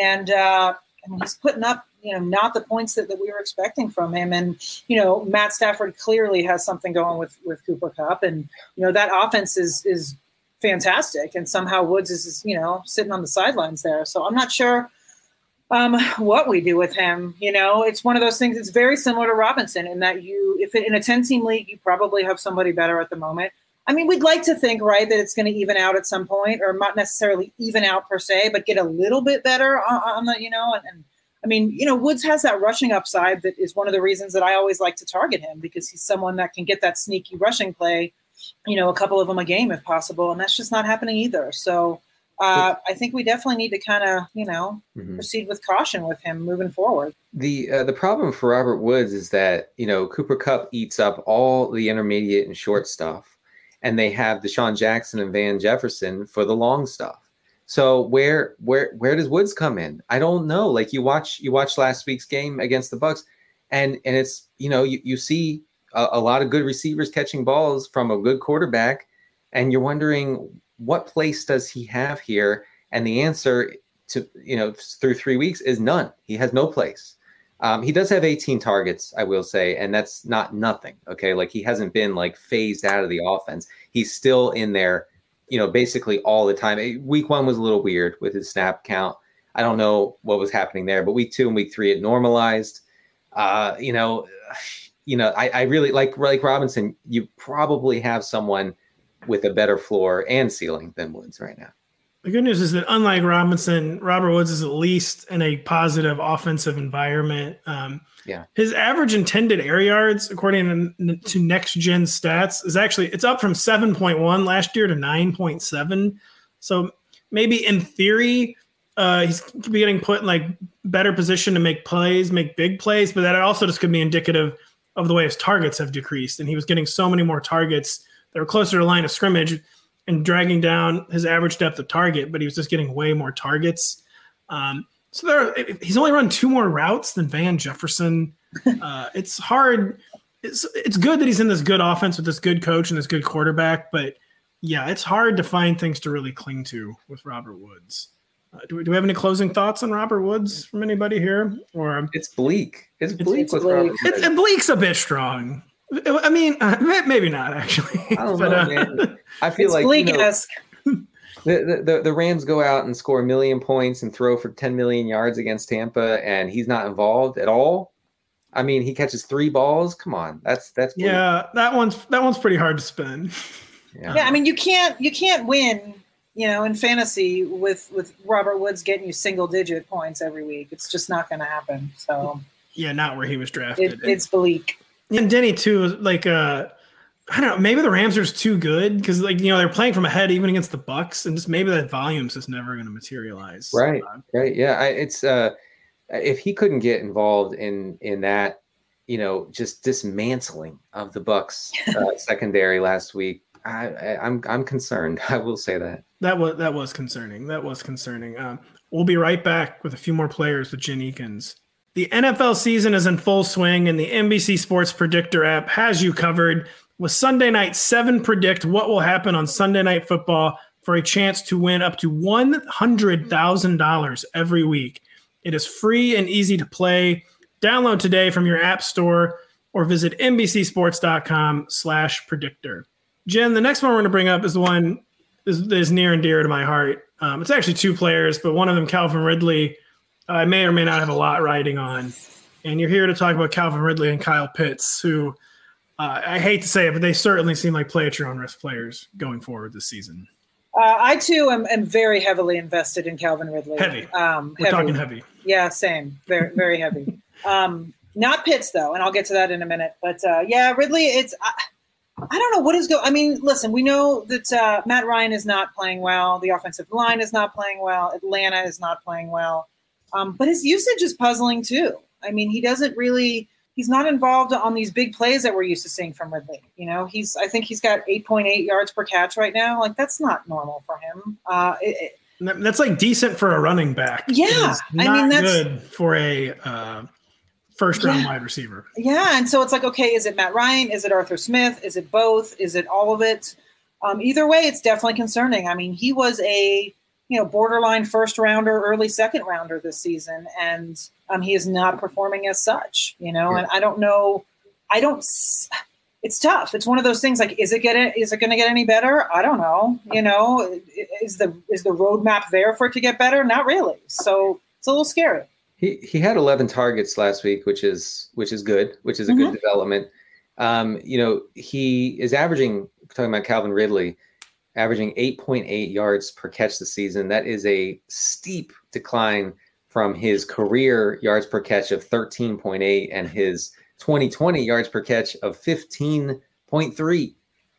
and uh, I mean, he's putting up, you know, not the points that, that we were expecting from him. And you know, Matt Stafford clearly has something going with with Cooper Kupp, and you know that offense is is fantastic, and somehow Woods is, you know, sitting on the sidelines there. So I'm not sure um, what we do with him. You know, it's one of those things. It's very similar to Robinson in that you, if in a 10 team league, you probably have somebody better at the moment. I mean, we'd like to think, right, that it's going to even out at some point, or not necessarily even out per se, but get a little bit better on, on the, you know, and, and I mean, you know, Woods has that rushing upside that is one of the reasons that I always like to target him because he's someone that can get that sneaky rushing play, you know, a couple of them a game if possible, and that's just not happening either. So, uh, I think we definitely need to kind of, you know, mm-hmm. proceed with caution with him moving forward. The uh, the problem for Robert Woods is that you know Cooper Kupp eats up all the intermediate and short stuff, and they have DeSean Jackson and Van Jefferson for the long stuff. So where where where does Woods come in? I don't know. Like you watch you watch last week's game against the Bucs, and and it's you know you you see a, a lot of good receivers catching balls from a good quarterback, and you're wondering what place does he have here? And the answer to you know through three weeks is none. He has no place. Um, he does have 18 targets, I will say, and that's not nothing. Okay, like he hasn't been like phased out of the offense. He's still in there, you know, basically all the time. Eh, week one was a little weird with his snap count. I don't know what was happening there, but week two and week three it normalized. Uh, you know, [sighs] you know, I, I really like like Robinson. You probably have someone with a better floor and ceiling than Woods right now. The good news is that unlike Robinson, Robert Woods is at least in a positive offensive environment. Um, yeah, his average intended air yards, according to, to Next Gen Stats, is actually it's up from seven point one last year to nine point seven. So maybe in theory, uh, he's getting put in like better position to make plays, make big plays, but that also just could be indicative of the way his targets have decreased, and he was getting so many more targets they were closer to line of scrimmage and dragging down his average depth of target, but he was just getting way more targets. Um, so there, he's only run two more routes than Van Jefferson. [laughs] Uh, it's hard. It's it's good that he's in this good offense with this good coach and this good quarterback, but yeah, it's hard to find things to really cling to with Robert Woods. Uh, do, we, do we have any closing thoughts on Robert Woods from anybody here? Or it's bleak. It's bleak it's, with bleak. Robert. It, bleak's a bit strong. I mean, uh, maybe not actually. I don't [laughs] but, know, uh, man. I feel like you know, the, the the Rams go out and score a million points and throw for 10 million yards against Tampa, and he's not involved at all. I mean, he catches three balls. Come on, that's that's pretty- yeah. That one's that one's pretty hard to spin. Yeah. yeah, I mean, you can't you can't win, you know, in fantasy with with Robert Woods getting you single digit points every week. It's just not going to happen. So yeah, not where he was drafted. It, it's bleak and Denny too, like uh I don't know. Maybe the Rams are just too good because, like, you know, they're playing from ahead even against the Bucs, and just maybe that volume's just never going to materialize. Right. Uh, Right. Yeah. I, it's uh, if he couldn't get involved in in that, you know, just dismantling of the Bucs uh, [laughs] secondary last week, I, I, I'm I'm concerned. [laughs] I will say that. that was that was concerning. That was concerning. Um, we'll be right back with a few more players with Jen Eakins. The NFL season is in full swing, and the NBC Sports Predictor app has you covered. With Sunday night seven, predict what will happen on Sunday Night Football for a chance to win up to one hundred thousand dollars every week. It is free and easy to play. Download today from your app store or visit NBCSports.com slash predictor. Jen, the next one we're going to bring up is the one that is near and dear to my heart. Um, it's actually two players, but one of them, Calvin Ridley, I may or may not have a lot riding on. And you're here to talk about Calvin Ridley and Kyle Pitts, who uh, I hate to say it, but they certainly seem like play at your own risk players going forward this season. Uh, I too am, am very heavily invested in Calvin Ridley. Heavy. Um, We're talking heavy. Yeah, same. Very, very heavy. Um, not Pitts though, and I'll get to that in a minute. But uh, yeah, Ridley. It's I, I don't know what is going. I mean, listen, we know that uh, Matt Ryan is not playing well. The offensive line is not playing well. Atlanta is not playing well. Um, but his usage is puzzling too. I mean, he doesn't really. He's not involved on these big plays that we're used to seeing from Ridley. You know, he's. I think he's got 8.8 yards per catch right now. Like that's not normal for him. Uh, it, it, That's like decent for a running back. Yeah, I mean, that's- good for a uh, first round Yeah. wide receiver. Yeah, and so it's like, okay, is it Matt Ryan? Is it Arthur Smith? Is it both? Is it all of it? Um, either way, it's definitely concerning. I mean, he was a you know borderline first rounder, early second rounder this season, and um, he is not performing as such. You know, and I don't know. I don't. s- It's tough. It's one of those things. Like, is it get Is it going to get any better? I don't know. You know, is the is the roadmap there for it to get better? Not really. So it's a little scary. He he had 11 targets last week, which is which is good, which is a good development. Um, you know, he is averaging talking about Calvin Ridley, averaging 8.8 yards per catch this season. That is a steep decline from his career yards per catch of 13.8 and his 2020 yards per catch of 15.3.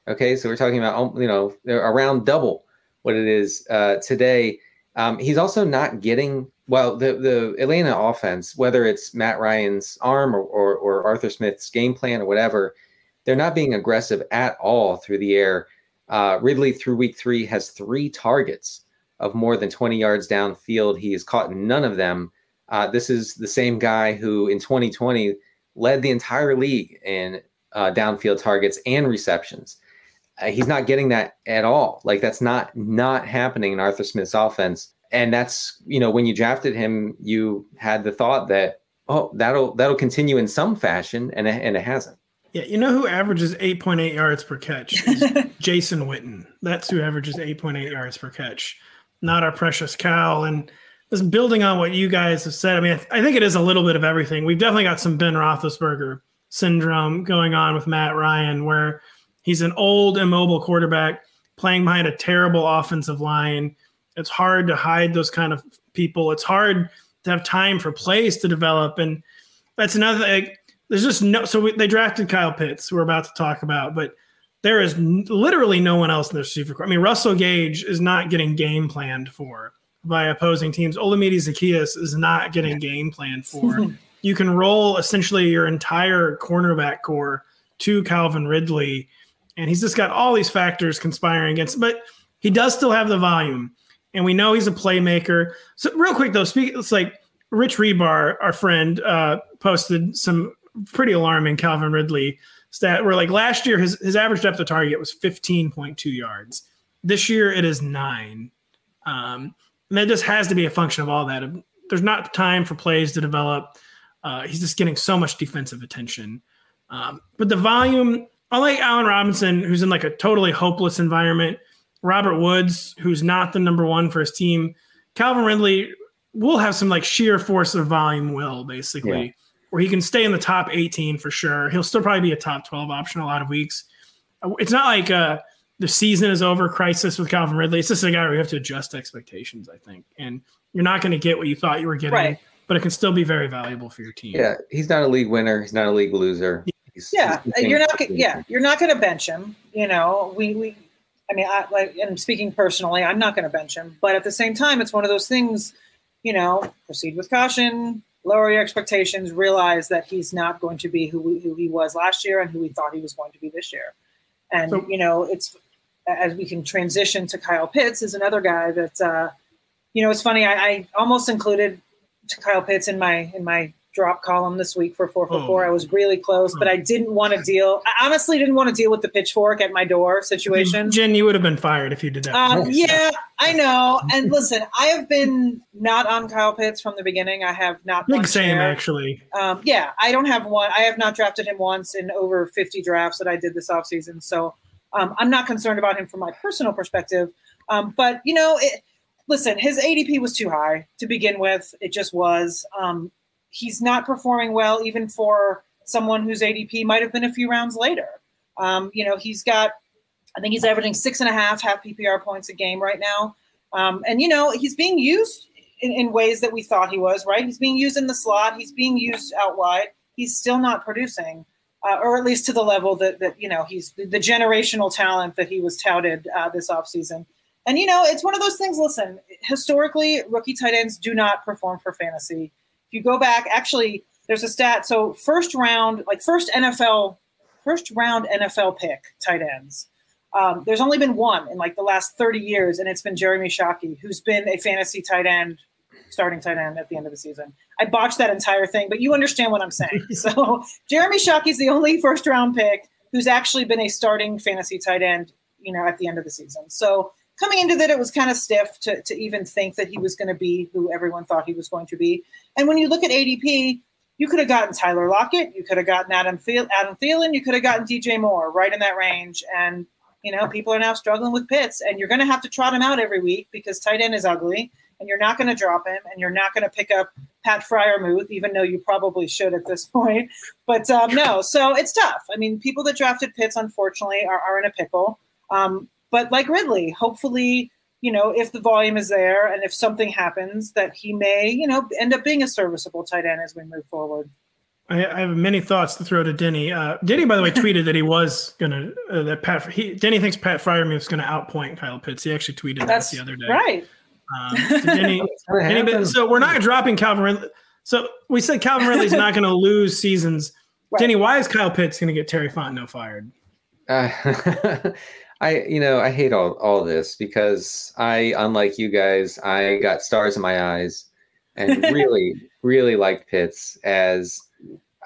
Okay, so we're talking about um, you know around double what it is uh, today. Um, he's also not getting well the the Atlanta offense, whether it's Matt Ryan's arm or, or or Arthur Smith's game plan or whatever, they're not being aggressive at all through the air. Uh, Ridley through week three has three targets of more than 20 yards downfield. He has caught none of them. Uh, this is the same guy who in 2020 led the entire league in uh, downfield targets and receptions. Uh, he's not getting that at all. Like that's not not happening in Arthur Smith's offense. And that's you know when you drafted him, you had the thought that oh that'll that'll continue in some fashion, and and it hasn't. Yeah, you know who averages 8.8 yards per catch? [laughs] Jason Witten. That's who averages 8.8 yards per catch, not our precious cow. And just building on what you guys have said, I mean, I, th- I think it is a little bit of everything. We've definitely got some Ben Roethlisberger syndrome going on with Matt Ryan, where he's an old, immobile quarterback playing behind a terrible offensive line. It's hard to hide those kind of people. It's hard to have time for plays to develop. And that's another thing. There's just no. So we, they drafted Kyle Pitts, we're about to talk about, but there is n- literally no one else in the receiver corps. I mean, Russell Gage is not getting game planned for by opposing teams. Olamide Zaccheaus is not getting game planned [laughs] for. you can roll essentially your entire cornerback core to Calvin Ridley, and he's just got all these factors conspiring against. But he does still have the volume, and we know he's a playmaker. So real quick though, speak. It's like Rich Hribar, our friend, uh, posted some pretty alarming Calvin Ridley stat. Where like last year, his his average depth of target was 15.2 yards. This year, it is nine. Um, and that just has to be a function of all that. There's not time for plays to develop. Uh, he's just getting so much defensive attention. Um, but the volume, unlike Allen Robinson, who's in like a totally hopeless environment, Robert Woods, who's not the number one for his team, Calvin Ridley will have some like sheer force of volume will basically, Yeah. Where he can stay in the top 18 for sure. He'll still probably be a top 12 option a lot of weeks. Uh, It's not like uh, the season is over crisis with Calvin Ridley. It's just a guy where you have to adjust expectations, I think. And you're not going to get what you thought you were getting, Right. but it can still be very valuable for your team. Yeah, he's not a league winner. He's not a league loser. He's, Yeah, he's you're not. gonna- Yeah, you're not going to bench him. You know, we we. I mean, I like, and speaking personally, I'm not going to bench him. But at the same time, it's one of those things. You know, proceed with caution. Lower your expectations. Realize that he's not going to be who we, who he was last year and who we thought he was going to be this year. And So- you know, it's as we can transition to Kyle Pitts is another guy that. uh You know, it's funny. I, I almost included Kyle Pitts in my in my drop column this week for four for four. Oh. I was really close, but I didn't want to deal. I honestly didn't want to deal with the pitchfork at my door situation. Jen, you would have been fired if you did that. Um, yeah, I know. And listen, I have been not on Kyle Pitts from the beginning. I have not. Big one same, share. actually. Um, yeah, I don't have one. I have not drafted him once in over 50 drafts that I did this offseason. So um, I'm not concerned about him from my personal perspective. Um, but, you know, it, listen, his ADP was too high to begin with. It just was. Um, he's not performing well, even for someone whose ADP might have been a few rounds later. Um, you know, he's got, I think he's averaging six and a half half PPR points a game right now. Um, and, you know, he's being used in, in ways that we thought he was, right? He's being used in the slot, he's being used out wide. He's still not producing, uh, or at least to the level that, that you know, he's the, the generational talent that he was touted uh, this offseason. And, you know, it's one of those things, listen, historically, rookie tight ends do not perform for fantasy. If you go back, actually, there's a stat. So, first round, like first NFL, first round NFL pick tight ends. Um, there's only been one in like the last 30 years, and it's been Jeremy Shockey, who's been a fantasy tight end, starting tight end at the end of the season. I botched that entire thing, but you understand what I'm saying. [laughs] so Jeremy Shockey's the only first round pick who's actually been a starting fantasy tight end, you know, at the end of the season. So coming into that, it was kind of stiff to, to even think that he was going to be who everyone thought he was going to be. And when you look at ADP, you could have gotten Tyler Lockett, you could have gotten Adam Thiel, Adam Thielen, you could have gotten DJ Moore right in that range. And you know, people are now struggling with Pitts, and you're going to have to trot him out every week because tight end is ugly, and you're not going to drop him, and you're not going to pick up Pat Freiermuth, even though you probably should at this [laughs] point. But um, no, so it's tough. I mean, people that drafted Pitts, unfortunately, are, are in a pickle. Um, but like Ridley, hopefully, you know, if the volume is there and if something happens, that he may, you know, end up being a serviceable tight end as we move forward. I, I have many thoughts to throw to Denny. Uh, Denny, by the way, [laughs] tweeted that he was gonna uh, that Pat. He, Denny thinks Pat Freiermuth's gonna outpoint Kyle Pitts. He actually tweeted That's that the other day. right. Um, so, Denny, [laughs] Denny, happen. so we're not dropping Calvin Ridley. So we said Calvin Ridley's not going to lose seasons. [laughs] Right. Denny, why is Kyle Pitts going to get Terry Fontenot fired? Uh, I, you know, I hate all, all this because I, unlike you guys, I got stars in my eyes and [laughs] really, really liked Pitts as,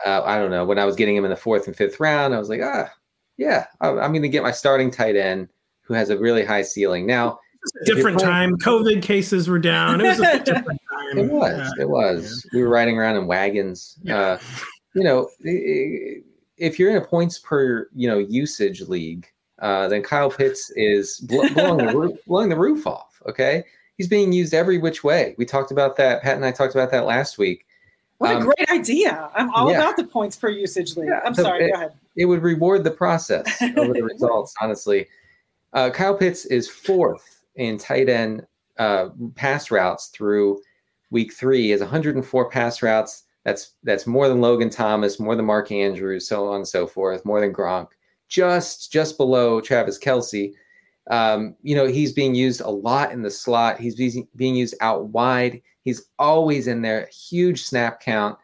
uh, I don't know, when I was getting him in the fourth and fifth round, I was like, ah, yeah, I'm going to get my starting tight end who has a really high ceiling. Now, Different time. COVID cases were down. It was a [laughs] different time. It was. It was. We were riding around in wagons. Yeah. Uh, you know, if you're in a points per you know usage league, uh, then Kyle Pitts is bl- blowing the roof, [laughs] blowing the roof off. Okay, he's being used every which way. We talked about that. Pat and I talked about that last week. What a Um, great idea. I'm all yeah. about the points per usage league. Yeah, I'm so sorry, it- go ahead. It would reward the process [laughs] over the results. Honestly, uh, Kyle Pitts is fourth in tight end uh, pass routes through week three. He has 104 pass routes. That's that's more than Logan Thomas, more than Mark Andrews, so on and so forth, more than Gronk. Just just below Travis Kelce. Um, you know he's being used a lot in the slot. He's being used out wide. He's always in there. Huge snap count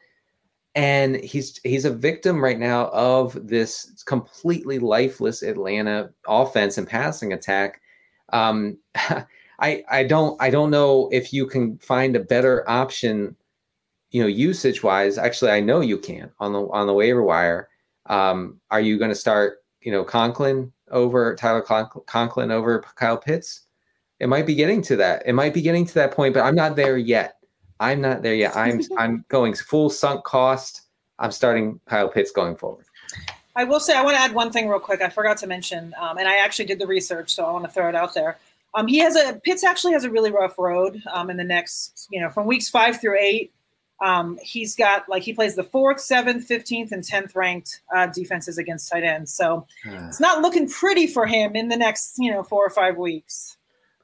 and he's he's a victim right now of this completely lifeless Atlanta offense and passing attack. Um, [laughs] I I don't I don't know if you can find a better option, you know, usage wise. Actually, I know you can on the on the waiver wire. Um, are you going to start you know Conklin over Tyler Conk- Conklin over Kyle Pitts? It might be getting to that. It might be getting to that point, but I'm not there yet. I'm not there yet. I'm [laughs] I'm going full sunk cost. I'm starting Kyle Pitts going forward. I will say I want to add one thing real quick. I forgot to mention, um, and I actually did the research, so I want to throw it out there. Um, he has a Pitts actually has a really rough road um, in the next, you know, from weeks five through eight. Um, he's got like he plays the fourth, seventh, fifteenth, and tenth ranked uh, defenses against tight ends. So it's not looking pretty for him in the next, you know, four or five weeks.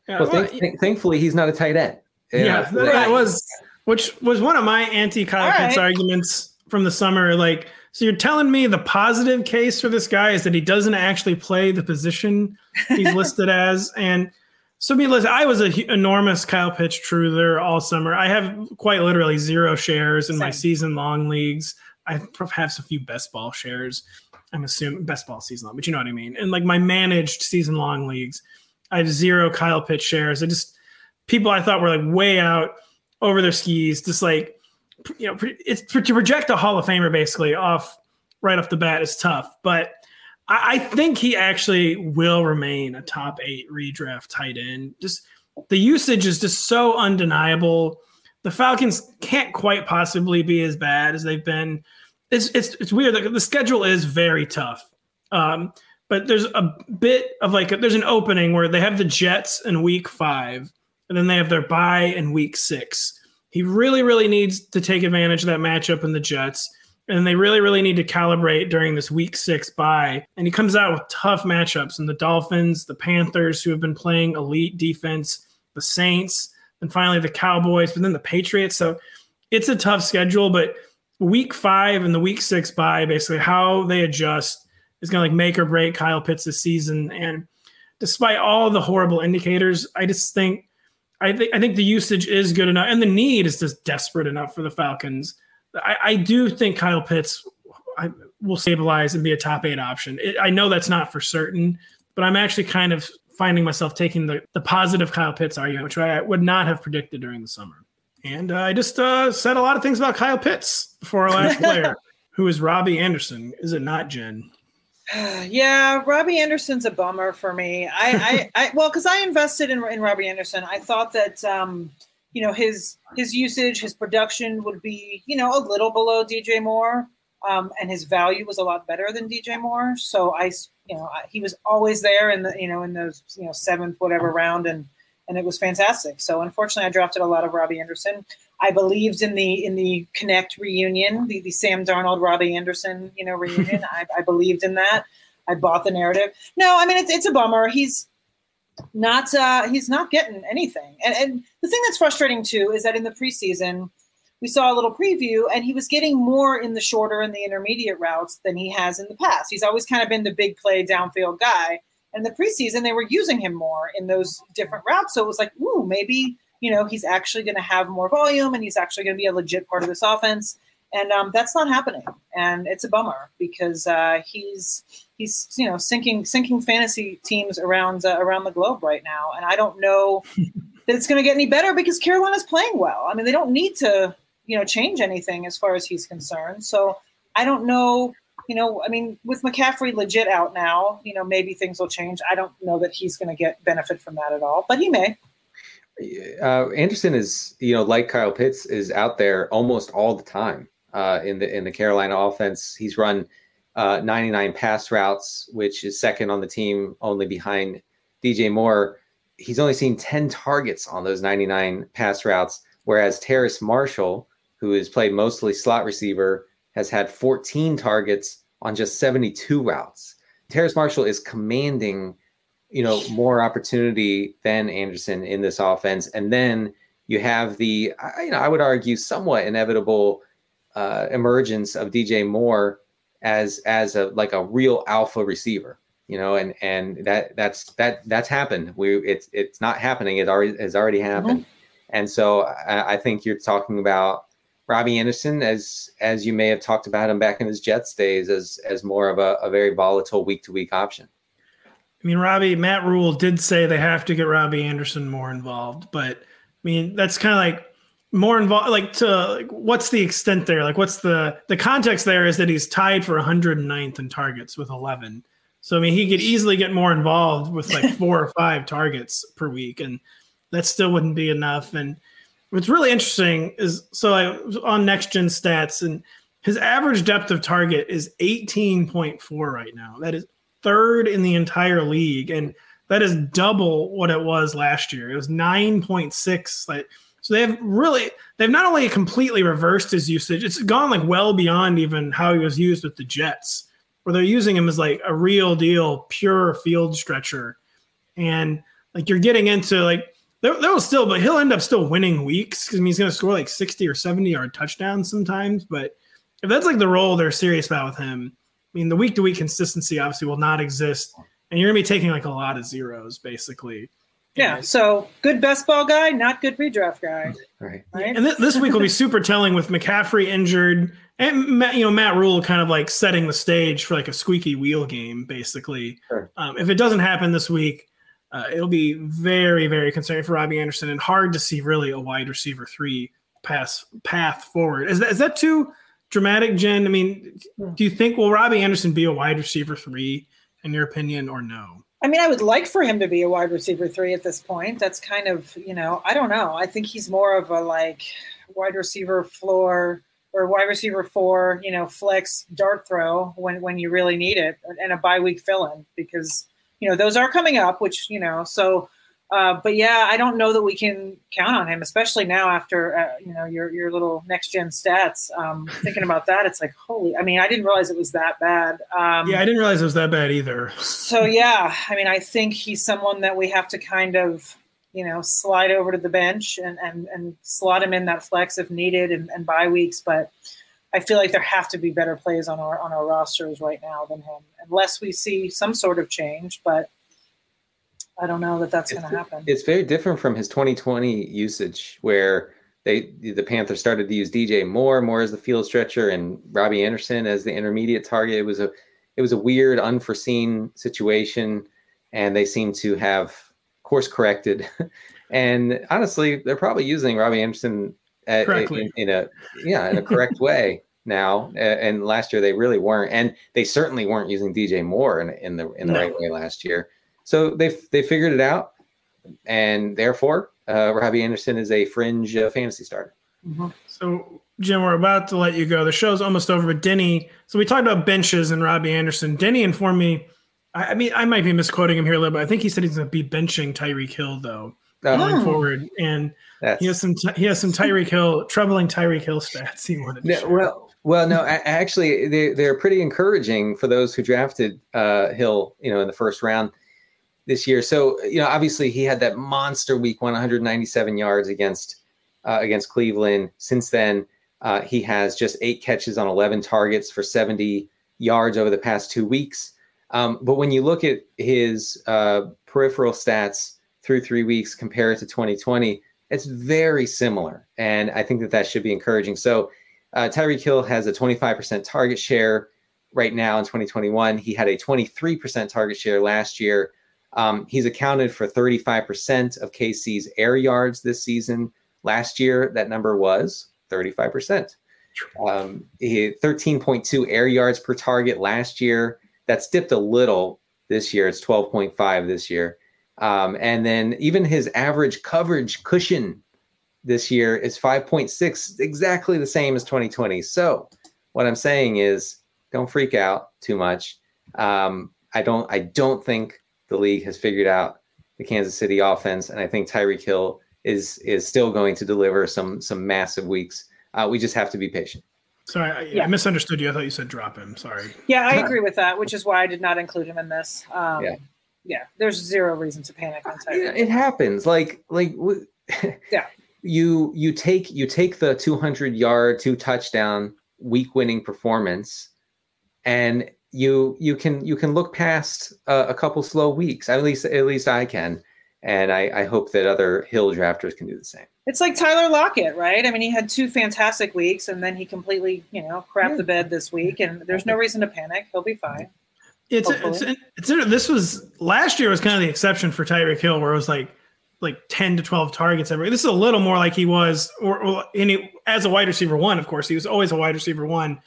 Yeah, Well, well, thank, thank- thankfully, he's not a tight end. You yeah, know, that, that was which was one of my anti Kyle All Pitts arguments from the summer. Like, so you're telling me the positive case for this guy is that he doesn't actually play the position he's [laughs] listed as, and so I mean, listen, I was an enormous Kyle Pitts truther all summer. I have quite literally zero shares in Same. my season long leagues. I have a few best ball shares. I'm assuming best ball season long, but you know what I mean. And like my managed season long leagues, I have zero Kyle Pitts shares. I just people I thought were like way out over their skis, just like you know, it's to project a Hall of Famer basically off right off the bat is tough. But I, I think he actually will remain a top eight redraft tight end. Just the usage is just so undeniable. The Falcons can't quite possibly be as bad as they've been. It's it's it's weird. The, schedule is very tough. Um, but there's a bit of like a, there's an opening where they have the Jets in week five, and then they have their bye in week six. He really, really needs to take advantage of that matchup in the Jets and they really, really need to calibrate during this week six bye. And he comes out with tough matchups and the Dolphins, the Panthers, who have been playing elite defense, the Saints, and finally the Cowboys, but then the Patriots. So it's a tough schedule, but week five and the week six bye, basically how they adjust is going to like make or break Kyle Pitts this season. And despite all the horrible indicators, I just think I think I think the usage is good enough, and the need is just desperate enough for the Falcons I, I do think Kyle Pitts will stabilize and be a top eight option. It, I know that's not for certain, but I'm actually kind of finding myself taking the, the positive Kyle Pitts argument, which I would not have predicted during the summer. And uh, I just uh, said a lot of things about Kyle Pitts before our last player, [laughs] who is Robby Anderson. Is it not, Jen? [sighs] yeah, Robby Anderson's a bummer for me. I, I, I well, because I invested in, in Robby Anderson. I thought that um, – you know his his usage, his production would be you know a little below DJ Moore, um, and his value was a lot better than DJ Moore. So I you know I, he was always there in the you know in those you know seventh whatever round and and it was fantastic. So unfortunately, I drafted a lot of Robby Anderson. I believed in the in the Connect reunion, the, the Sam Darnold Robby Anderson you know reunion. [laughs] I, I believed in that. I bought the narrative. No, I mean it's it's a bummer. He's not uh, he's not getting anything. And, and the thing that's frustrating too is that in the preseason, we saw a little preview, and he was getting more in the shorter and the intermediate routes than he has in the past. He's always kind of been the big play downfield guy. And the preseason, they were using him more in those different routes. So it was like, ooh, maybe you know he's actually going to have more volume, and he's actually going to be a legit part of this offense and um, that's not happening, and it's a bummer because uh, he's he's you know sinking sinking fantasy teams around uh, around the globe right now, and I don't know [laughs] that it's going to get any better because Carolina's playing well. I mean, they don't need to you know change anything as far as he's concerned. So I don't know. You know, I mean, with McCaffrey legit out now, you know, maybe things will change. I don't know that he's going to get benefit from that at all, but he may. Uh, Anderson is, you know, like Kyle Pitts, is out there almost all the time uh, in the in the Carolina offense. He's run uh, 99 pass routes, which is second on the team, only behind DJ Moore. He's only seen 10 targets on those 99 pass routes, whereas Terrace Marshall, who has played mostly slot receiver, has had 14 targets on just 72 routes. Terrace Marshall is commanding, you know, more opportunity than Anderson in this offense. And then you have the, you know, I would argue somewhat inevitable uh, emergence of DJ Moore as as a like a real alpha receiver, you know, and and that that's that that's happened. We it's it's not happening. It already has already happened, mm-hmm. and so I, I, think you're talking about Robby Anderson as as you may have talked about him back in his Jets days as as more of a, a very volatile week to week option. I mean, Robbie Matt Rhule did say they have to get Robby Anderson more involved, but I mean that's kind of like more involved like to like, what's the extent there like what's the the context there is that he's tied for 109th in targets with 11 so i mean he could easily get more involved with like [laughs] four or five targets per week and that still wouldn't be enough. And what's really interesting is so i was on next gen stats and his average depth of target is 18.4 right now. That is third in the entire league and that is double what it was last year. It was 9.6 like so they have really they've not only completely reversed his usage, it's gone like well beyond even how he was used with the Jets, where they're using him as like a real deal, pure field stretcher. And like you're getting into like there, there will still, but he'll end up still winning weeks because he's going to score like 60 or 70 yard touchdowns sometimes. But if that's like the role they're serious about with him, I mean, the week to week consistency obviously will not exist, and you're gonna be taking like a lot of zeros basically. Yeah. So good best ball guy, not good redraft guy. Right. Right. And th- this week will be super telling with McCaffrey injured and Matt, you know Matt Rhule kind of like setting the stage for like a squeaky wheel game, basically. Sure. Um, if it doesn't happen this week, uh, it'll be very very concerning for Robby Anderson and hard to see really a wide receiver three pass path forward. Is that is that too dramatic, Jen? I mean, do you think will Robby Anderson be a wide receiver three in your opinion or no? I mean, I would like for him to be a wide receiver three at this point. That's kind of, you know, I don't know. I think he's more of a like wide receiver floor or wide receiver four, you know, flex dart throw when when you really need it, and a bye week fill in because you know those are coming up. Which you know, so. Uh, but yeah, I don't know that we can count on him, especially now after uh, you know your your little next gen stats. Um, thinking about that, it's like holy. I mean, I didn't realize it was that bad. Um, Yeah, I didn't realize it was that bad either. so yeah, I mean, I think he's someone that we have to kind of, you know, slide over to the bench and and and slot him in that flex if needed and, and bye weeks. But I feel like there have to be better plays on our on our rosters right now than him, unless we see some sort of change. But I don't know that that's going to happen. It's very different from his 2020 usage, where they the Panthers started to use DJ Moore more as the field stretcher and Robby Anderson as the intermediate target. It was a it was a weird, unforeseen situation, and they seem to have course corrected. [laughs] and honestly, they're probably using Robby Anderson at, in, in a yeah in a correct [laughs] way now. And last year they really weren't, and they certainly weren't using DJ Moore in, in the in the No. right way last year. So they they figured it out, and therefore uh, Robby Anderson is a fringe uh, fantasy starter. So, Jim, we're about to let you go. The show's almost over, but Denny. So we talked about benches and Robby Anderson. Denny informed me. I, I mean, I might be misquoting him here a little bit. I think he said he's going to be benching Tyreek Hill though Uh, going Oh. forward, and that's- he has some he has some Tyreek Hill troubling Tyreek Hill stats. He wanted to No, share. well, well, no, actually, they they're pretty encouraging for those who drafted uh, Hill, you know, in the first round this year. So, you know, obviously, he had that monster week, 197 yards against uh, against Cleveland. Since then, uh, he has just eight catches on 11 targets for 70 yards over the past two weeks. Um, but when you look at his uh, peripheral stats through three weeks compared to 2020, it's very similar, and I think that that should be encouraging. So. Uh, Tyreek Hill has a 25% target share right now in 2021. He had a 23% target share last year. Um, he's accounted for 35% of KC's air yards this season. Last year, that number was 35%. Um, he had 13.2 air yards per target last year. That's dipped a little this year. It's 12.5 this year. Um, and then even his average coverage cushion this year is 5.6, exactly the same as 2020. So what I'm saying is don't freak out too much. Um, I don't I don't think the league has figured out the Kansas City offense, and I think Tyreek Hill is is still going to deliver some some massive weeks. Uh, we just have to be patient. Sorry, I, I Yeah. misunderstood you. I thought you said drop him. Sorry. Yeah, I agree with that, which is why I did not include him in this. Um, Yeah. yeah. there's zero reason to panic on Yeah, Tyreek. it happens. Like like w- [laughs] Yeah. You you take you take the 200 yard two touchdown week winning performance, and you you can you can look past uh, a couple slow weeks. At least at least I can, and I, I hope that other Hill drafters can do the same. It's like Tyler Lockett, right? I mean, he had two fantastic weeks, and then he completely, you know, crapped the bed this week, and there's no reason to panic. He'll be fine. It's it's, Hopefully. it's this was last year was kind of the exception for Tyreek Hill, where it was like like ten to twelve targets every. This is a little more like he was, or, or and he, as a wide receiver one, of course, he was always a wide receiver one.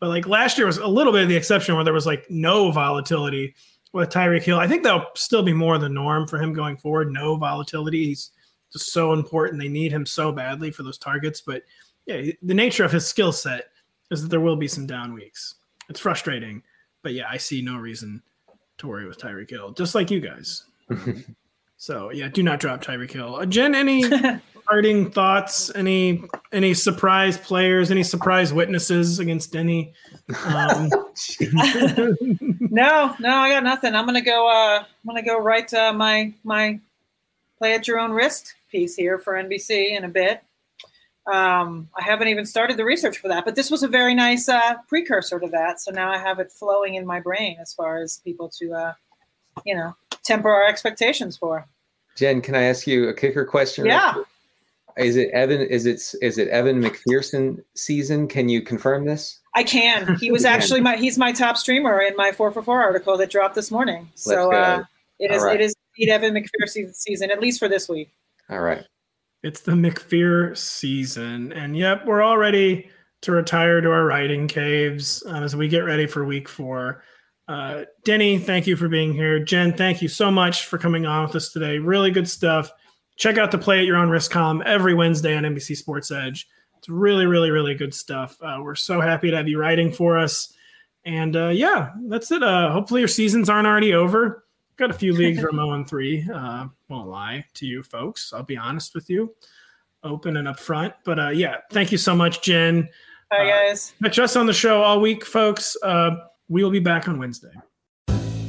But like last year was a little bit of the exception where there was like no volatility with Tyreek Hill. I think that'll still be more the norm for him going forward. No volatility. He's just so important. They need him so badly for those targets. But yeah, the nature of his skill set is that there will be some down weeks. It's frustrating, but yeah, I see no reason to worry with Tyreek Hill, just like you guys. [laughs] so yeah, do not drop Tyreek Hill. Uh, Jen, any [laughs] parting thoughts? Any any surprise players? Any surprise witnesses against Denny? Um, [laughs] No, no, I got nothing. I'm gonna go. Uh, I'm gonna go write uh, my my play at your own risk piece here for NBC in a bit. Um, I haven't even started the research for that, but this was a very nice uh, precursor to that. So now I have it flowing in my brain as far as people to, uh, you know, temper our expectations for. Jen, can I ask you a kicker question? Yeah. Is it Evan? Is it is it Evan McPherson season? Can you confirm this? I can. He was actually my he's my top streamer in my four for four article that dropped this morning. So uh, it is right. it is indeed Evan McPherson season at least for this week. All right. It's the McPhear season, and yep, we're all ready to retire to our writing caves um, as we get ready for week four. Uh, Denny, thank you for being here. Jen, thank you so much for coming on with us today. Really good stuff. Check out the Play at Your Own Risk column every Wednesday on NBC Sports Edge. It's really, really, really good stuff. Uh, we're so happy to have you writing for us. And uh, yeah, that's it. Uh, hopefully your seasons aren't already over. Got a few leagues [laughs] I'm 0 3. Uh, won't lie to you folks. I'll be honest with you, open and upfront. But uh, yeah, thank you so much, Jen. Hi, uh, guys. catch us on the show all week, folks. Uh, we will be back on Wednesday.